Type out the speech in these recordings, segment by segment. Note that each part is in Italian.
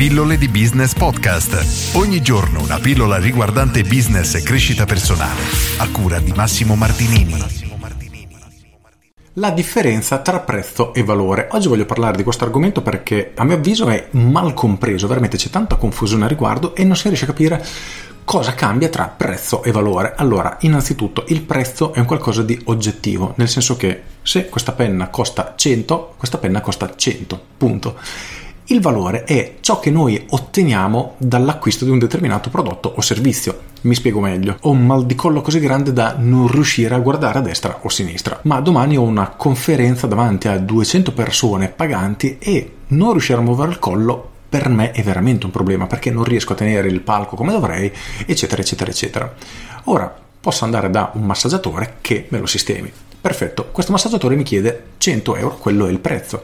Pillole di Business Podcast. Ogni giorno una pillola riguardante business e crescita personale. A cura di Massimo Martinini. La differenza tra prezzo e valore. Oggi voglio parlare di questo argomento perché a mio avviso è mal compreso, veramente c'è tanta confusione a riguardo e non si riesce a capire cosa cambia tra prezzo e valore. Allora, innanzitutto il prezzo è un qualcosa di oggettivo, nel senso che se questa penna costa 100, questa penna costa 100, punto. Il valore è ciò che noi otteniamo dall'acquisto di un determinato prodotto o servizio. Mi spiego meglio. Ho un mal di collo così grande da non riuscire a guardare a destra o a sinistra. Ma domani ho una conferenza davanti a 200 persone paganti e non riuscire a muovere il collo per me è veramente un problema perché non riesco a tenere il palco come dovrei, eccetera, eccetera, eccetera. Ora posso andare da un massaggiatore che me lo sistemi. Perfetto, questo massaggiatore mi chiede 100 euro, quello è il prezzo.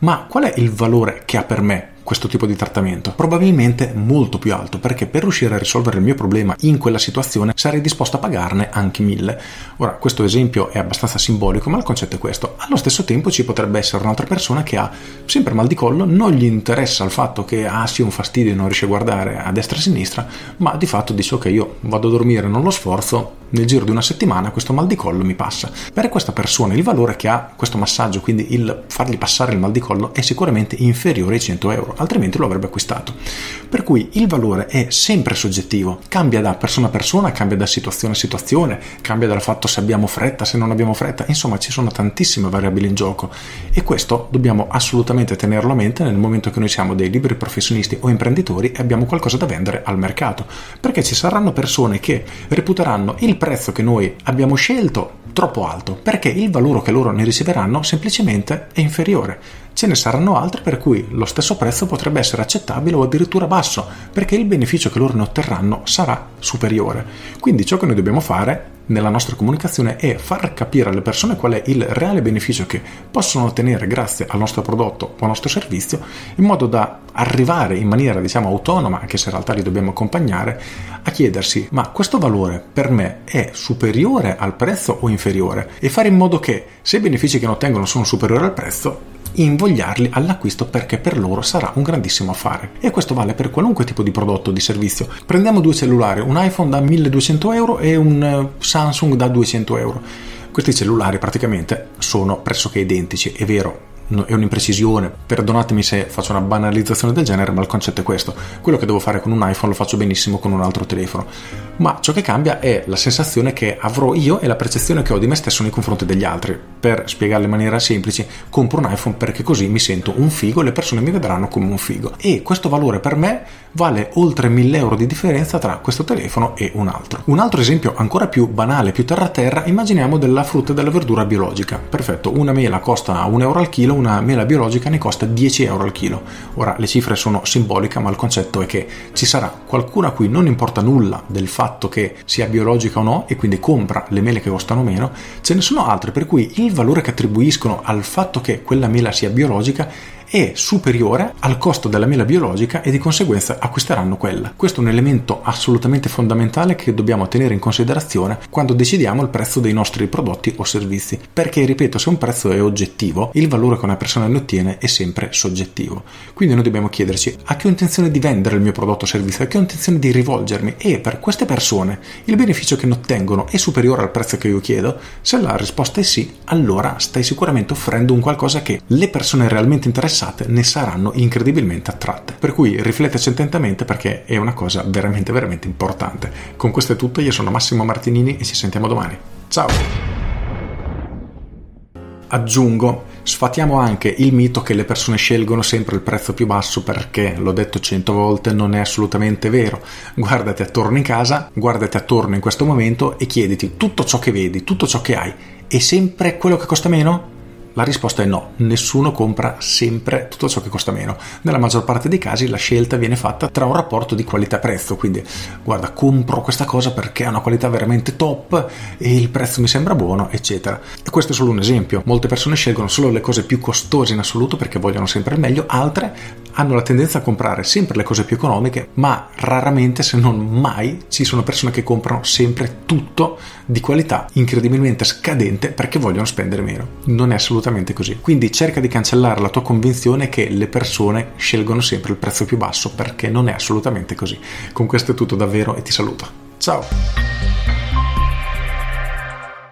Ma qual è il valore che ha per me questo tipo di trattamento? Probabilmente molto più alto, perché per riuscire a risolvere il mio problema in quella situazione sarei disposto a pagarne anche mille. Ora, questo esempio è abbastanza simbolico, ma il concetto è questo. Allo stesso tempo ci potrebbe essere un'altra persona che ha sempre mal di collo, non gli interessa il fatto che ah sì un fastidio e non riesce a guardare a destra e a sinistra, ma di fatto dice ok io vado a dormire, non lo sforzo, nel giro di una settimana questo mal di collo mi passa. Per questa persona il valore che ha questo massaggio, quindi il fargli passare il mal di collo, è sicuramente inferiore ai 100 euro altrimenti lo avrebbe acquistato. Per cui il valore è sempre soggettivo, cambia da persona a persona, cambia da situazione a situazione, cambia dal fatto se abbiamo fretta, se non abbiamo fretta, insomma ci sono tantissime variabili in gioco e questo dobbiamo assolutamente tenerlo a mente nel momento che noi siamo dei liberi professionisti o imprenditori e abbiamo qualcosa da vendere al mercato, perché ci saranno persone che reputeranno il prezzo che noi abbiamo scelto troppo alto, perché il valore che loro ne riceveranno semplicemente è inferiore ce ne saranno altre per cui lo stesso prezzo potrebbe essere accettabile o addirittura basso, perché il beneficio che loro ne otterranno sarà superiore. Quindi ciò che noi dobbiamo fare nella nostra comunicazione è far capire alle persone qual è il reale beneficio che possono ottenere grazie al nostro prodotto o al nostro servizio, in modo da arrivare in maniera diciamo autonoma, anche se in realtà li dobbiamo accompagnare, a chiedersi ma questo valore per me è superiore al prezzo o inferiore? E fare in modo che se i benefici che ne ottengono sono superiori al prezzo, invogliarli all'acquisto perché per loro sarà un grandissimo affare. E questo vale per qualunque tipo di prodotto o di servizio. Prendiamo due cellulari, un iPhone da 1200 euro e un eh, Samsung da 200 euro. Questi cellulari praticamente sono pressoché identici, è vero, è un'imprecisione, perdonatemi se faccio una banalizzazione del genere, ma il concetto è questo. Quello che devo fare con un iPhone lo faccio benissimo con un altro telefono. Ma ciò che cambia è la sensazione che avrò io e la percezione che ho di me stesso nei confronti degli altri. Per spiegarlo in maniera semplice, compro un iPhone perché così mi sento un figo e le persone mi vedranno come un figo. E questo valore per me vale oltre 1000 euro di differenza tra questo telefono e un altro. Un altro esempio ancora più banale, più terra-terra, immaginiamo della frutta e della verdura biologica. Perfetto, una mela costa 1 euro al chilo, una mela biologica ne costa 10 euro al chilo. Ora le cifre sono simboliche, ma il concetto è che ci sarà qualcuno a cui non importa nulla del fatto che sia biologica o no e quindi compra le mele che costano meno, ce ne sono altre per cui il valore che attribuiscono al fatto che quella mela sia biologica è superiore al costo della mela biologica e di conseguenza acquisteranno quella. Questo è un elemento assolutamente fondamentale che dobbiamo tenere in considerazione quando decidiamo il prezzo dei nostri prodotti o servizi, perché ripeto, se un prezzo è oggettivo, il valore che una persona ne ottiene è sempre soggettivo. Quindi noi dobbiamo chiederci a che ho intenzione di vendere il mio prodotto o servizio, a che ho intenzione di rivolgermi e per queste persone il beneficio che ne ottengono è superiore al prezzo che io chiedo? Se la risposta è sì, allora stai sicuramente offrendo un qualcosa che le persone realmente interessate interessate ne saranno incredibilmente attratte. Per cui rifletteci attentamente perché è una cosa veramente veramente importante. Con questo è tutto, io sono Massimo Martinini e ci sentiamo domani. Ciao! Aggiungo, sfatiamo anche il mito che le persone scelgono sempre il prezzo più basso perché, l'ho detto cento volte, non è assolutamente vero. Guardati attorno in casa, guardati attorno in questo momento e chiediti tutto ciò che vedi, tutto ciò che hai, è sempre quello che costa meno? La risposta è no, nessuno compra sempre tutto ciò che costa meno. Nella maggior parte dei casi la scelta viene fatta tra un rapporto di qualità-prezzo, quindi guarda, compro questa cosa perché ha una qualità veramente top e il prezzo mi sembra buono, eccetera. E questo è solo un esempio. Molte persone scelgono solo le cose più costose in assoluto perché vogliono sempre il meglio, altre hanno la tendenza a comprare sempre le cose più economiche, ma raramente, se non mai, ci sono persone che comprano sempre tutto di qualità incredibilmente scadente perché vogliono spendere meno. Non è assolutamente così. Quindi cerca di cancellare la tua convinzione che le persone scelgono sempre il prezzo più basso perché non è assolutamente così. Con questo è tutto davvero e ti saluto. Ciao!